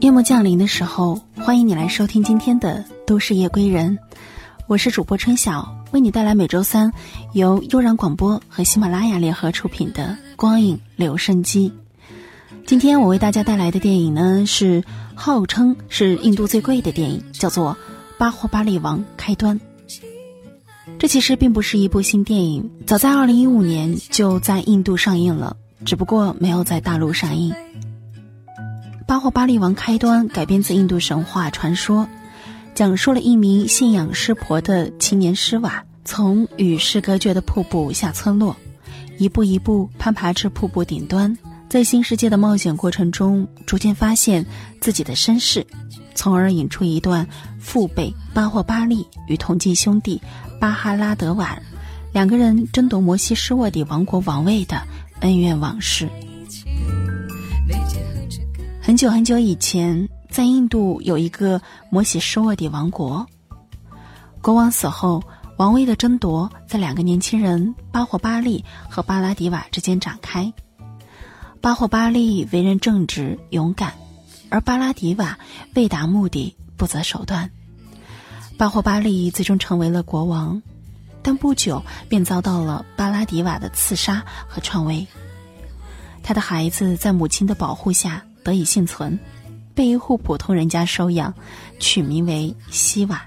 夜幕降临的时候，欢迎你来收听今天的《都市夜归人》，我是主播春晓，为你带来每周三由悠然广播和喜马拉雅联合出品的《光影留声机》。今天我为大家带来的电影呢，是号称是印度最贵的电影，叫做《巴霍巴利王开端》。这其实并不是一部新电影，早在二零一五年就在印度上映了，只不过没有在大陆上映。巴霍巴利王开端改编自印度神话传说，讲述了一名信仰湿婆的青年施瓦，从与世隔绝的瀑布下村落，一步一步攀爬至瀑布顶端，在新世界的冒险过程中，逐渐发现自己的身世，从而引出一段父辈巴霍巴利与同济兄弟巴哈拉德瓦两个人争夺摩西施沃底王国王位的恩怨往事。很久很久以前，在印度有一个摩西施沃底王国。国王死后，王位的争夺在两个年轻人巴霍巴利和巴拉迪瓦之间展开。巴霍巴利为人正直勇敢，而巴拉迪瓦为达目的不择手段。巴霍巴利最终成为了国王，但不久便遭到了巴拉迪瓦的刺杀和篡位。他的孩子在母亲的保护下。得以幸存，被一户普通人家收养，取名为希瓦。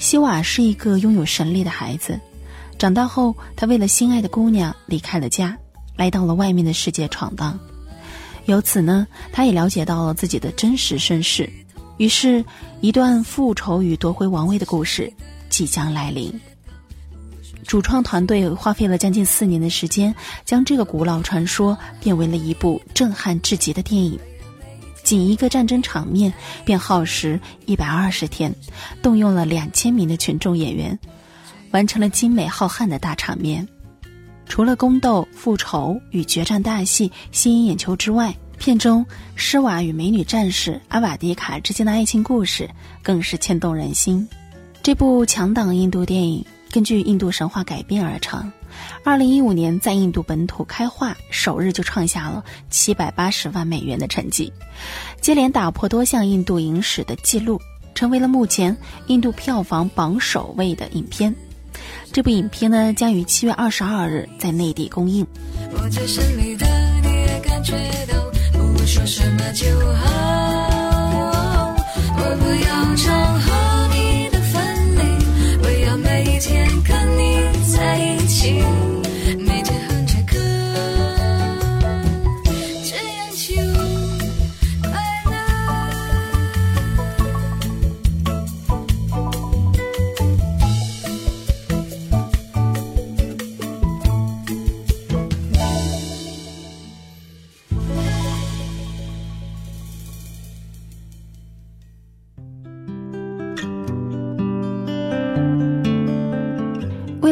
希瓦是一个拥有神力的孩子，长大后，他为了心爱的姑娘离开了家，来到了外面的世界闯荡。由此呢，他也了解到了自己的真实身世。于是，一段复仇与夺回王位的故事即将来临。主创团队花费了将近四年的时间，将这个古老传说变为了一部震撼至极的电影。仅一个战争场面便耗时一百二十天，动用了两千名的群众演员，完成了精美浩瀚的大场面。除了宫斗、复仇与决战大戏吸引眼球之外，片中施瓦与美女战士阿瓦迪卡之间的爱情故事更是牵动人心。这部强档印度电影。根据印度神话改编而成，二零一五年在印度本土开画首日就创下了七百八十万美元的成绩，接连打破多项印度影史的记录，成为了目前印度票房榜首位的影片。这部影片呢，将于七月二十二日在内地公映。我不要唱和。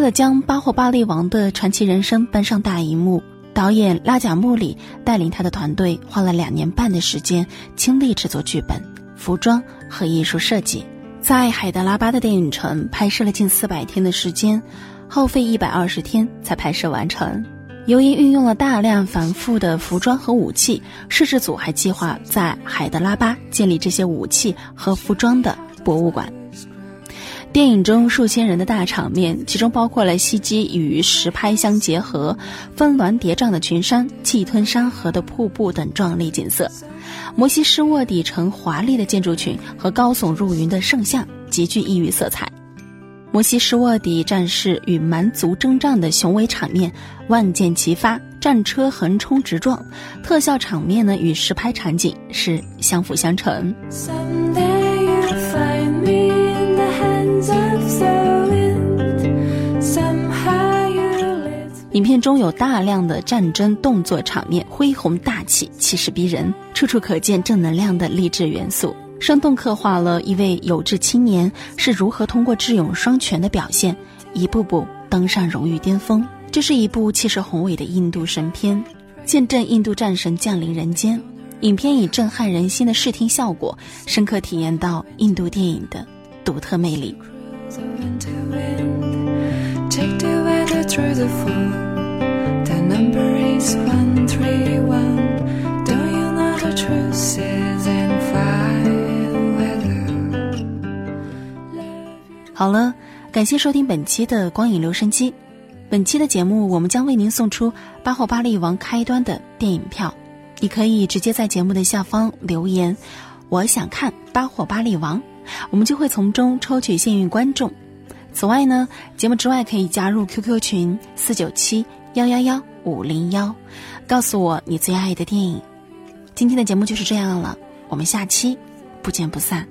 为了将巴霍巴利王的传奇人生搬上大荧幕，导演拉贾穆里带领他的团队花了两年半的时间，倾力制作剧本、服装和艺术设计，在海德拉巴的电影城拍摄了近四百天的时间，耗费一百二十天才拍摄完成。由于运用了大量繁复的服装和武器，摄制组还计划在海德拉巴建立这些武器和服装的博物馆。电影中数千人的大场面，其中包括了袭击与实拍相结合、峰峦叠嶂的群山、气吞山河的瀑布等壮丽景色。摩西施卧底城华丽的建筑群和高耸入云的圣像极具异域色彩。摩西施卧底战士与蛮族征战的雄伟场面，万箭齐发，战车横冲直撞，特效场面呢与实拍场景是相辅相成。some day you find me 片中有大量的战争动作场面，恢宏大气，气势逼人，处处可见正能量的励志元素，生动刻画了一位有志青年是如何通过智勇双全的表现，一步步登上荣誉巅峰。这是一部气势宏伟的印度神片，见证印度战神降临人间。影片以震撼人心的视听效果，深刻体验到印度电影的独特魅力。Take the weather through the fall. number is one three one. Do you know the truth is in fine weather? 好了感谢收听本期的光影留声机。本期的节目我们将为您送出巴霍巴利王开端的电影票。你可以直接在节目的下方留言我想看巴霍巴利王。我们就会从中抽取幸运观众。此外呢节目之外可以加入 qq 群四九七幺幺幺。五零幺，告诉我你最爱的电影。今天的节目就是这样了，我们下期不见不散。